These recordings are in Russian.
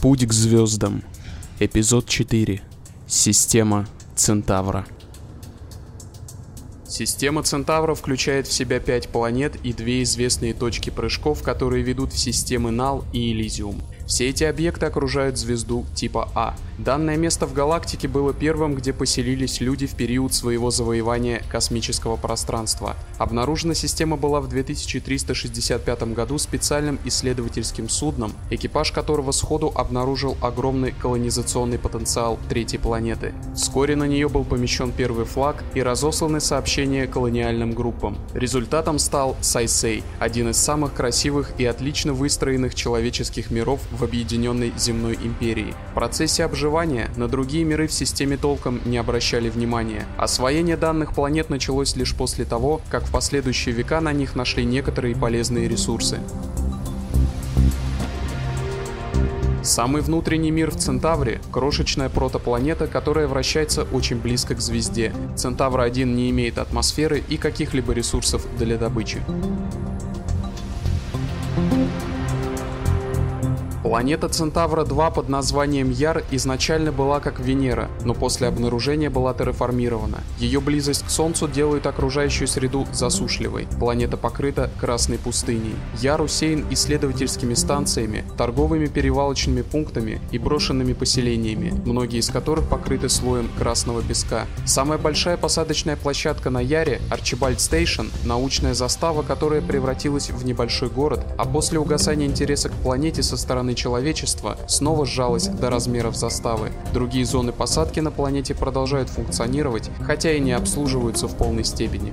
Путь к звездам. Эпизод 4. Система Центавра. Система Центавра включает в себя пять планет и две известные точки прыжков, которые ведут в системы Нал и Элизиум. Все эти объекты окружают звезду типа А. Данное место в галактике было первым, где поселились люди в период своего завоевания космического пространства. Обнаружена система была в 2365 году специальным исследовательским судном, экипаж которого сходу обнаружил огромный колонизационный потенциал третьей планеты. Вскоре на нее был помещен первый флаг и разосланы сообщения колониальным группам. Результатом стал Сайсей, один из самых красивых и отлично выстроенных человеческих миров объединенной земной империи. В процессе обживания на другие миры в системе толком не обращали внимания. Освоение данных планет началось лишь после того, как в последующие века на них нашли некоторые полезные ресурсы. Самый внутренний мир в Центавре – крошечная протопланета, которая вращается очень близко к звезде. Центавр-1 не имеет атмосферы и каких-либо ресурсов для добычи. Планета Центавра-2 под названием Яр изначально была как Венера, но после обнаружения была терраформирована. Ее близость к Солнцу делает окружающую среду засушливой. Планета покрыта красной пустыней. Яр усеян исследовательскими станциями, торговыми перевалочными пунктами и брошенными поселениями, многие из которых покрыты слоем красного песка. Самая большая посадочная площадка на Яре – Archibald Station, научная застава, которая превратилась в небольшой город, а после угасания интереса к планете со стороны человечества снова сжалось до размеров заставы. Другие зоны посадки на планете продолжают функционировать, хотя и не обслуживаются в полной степени.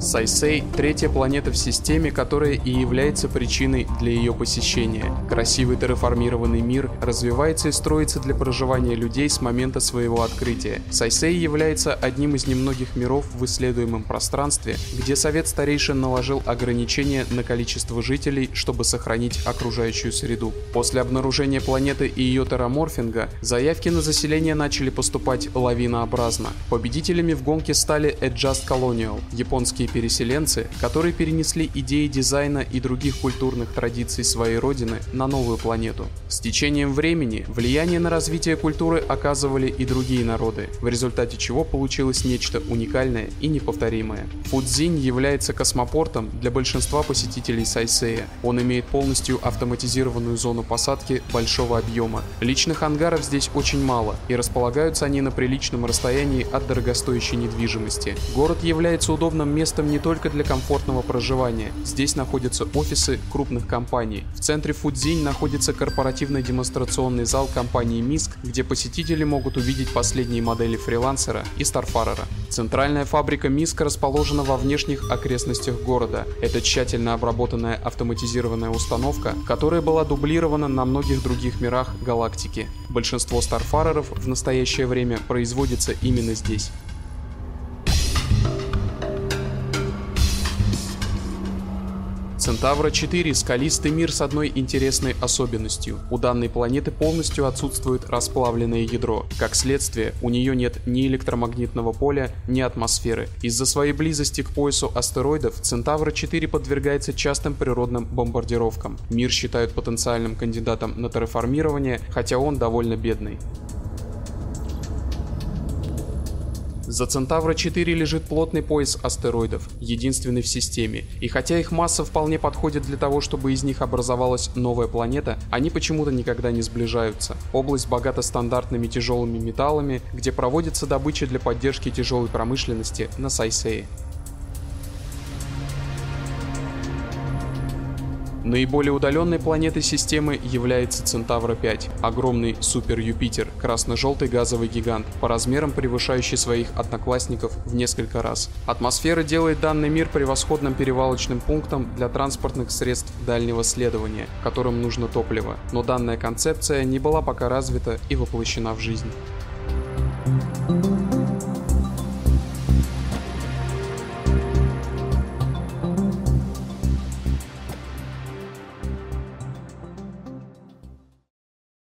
Сайсей – третья планета в системе, которая и является причиной для ее посещения. Красивый терраформированный мир развивается и строится для проживания людей с момента своего открытия. Сайсей является одним из немногих миров в исследуемом пространстве, где Совет Старейшин наложил ограничения на количество жителей, чтобы сохранить окружающую среду. После обнаружения планеты и ее терраморфинга, заявки на заселение начали поступать лавинообразно. Победителями в гонке стали Adjust Colonial, японские переселенцы, которые перенесли идеи дизайна и других культурных традиций своей родины на новую планету. С течением времени влияние на развитие культуры оказывали и другие народы, в результате чего получилось нечто уникальное и неповторимое. Фудзинь является космопортом для большинства посетителей Сайсея. Он имеет полностью автоматизированную зону посадки большого объема. Личных ангаров здесь очень мало, и располагаются они на приличном расстоянии от дорогостоящей недвижимости. Город является удобным местом местом не только для комфортного проживания. Здесь находятся офисы крупных компаний. В центре Фудзинь находится корпоративный демонстрационный зал компании Миск, где посетители могут увидеть последние модели фрилансера и Старфарера. Центральная фабрика Миск расположена во внешних окрестностях города. Это тщательно обработанная автоматизированная установка, которая была дублирована на многих других мирах галактики. Большинство Старфареров в настоящее время производится именно здесь. Центавра-4 – скалистый мир с одной интересной особенностью. У данной планеты полностью отсутствует расплавленное ядро. Как следствие, у нее нет ни электромагнитного поля, ни атмосферы. Из-за своей близости к поясу астероидов Центавра-4 подвергается частым природным бомбардировкам. Мир считают потенциальным кандидатом на терраформирование, хотя он довольно бедный. За Центавра-4 лежит плотный пояс астероидов, единственный в системе, и хотя их масса вполне подходит для того, чтобы из них образовалась новая планета, они почему-то никогда не сближаются. Область богата стандартными тяжелыми металлами, где проводится добыча для поддержки тяжелой промышленности на Сайсее. Наиболее удаленной планетой системы является Центавра-5, огромный супер-Юпитер, красно-желтый газовый гигант, по размерам превышающий своих одноклассников в несколько раз. Атмосфера делает данный мир превосходным перевалочным пунктом для транспортных средств дальнего следования, которым нужно топливо, но данная концепция не была пока развита и воплощена в жизнь.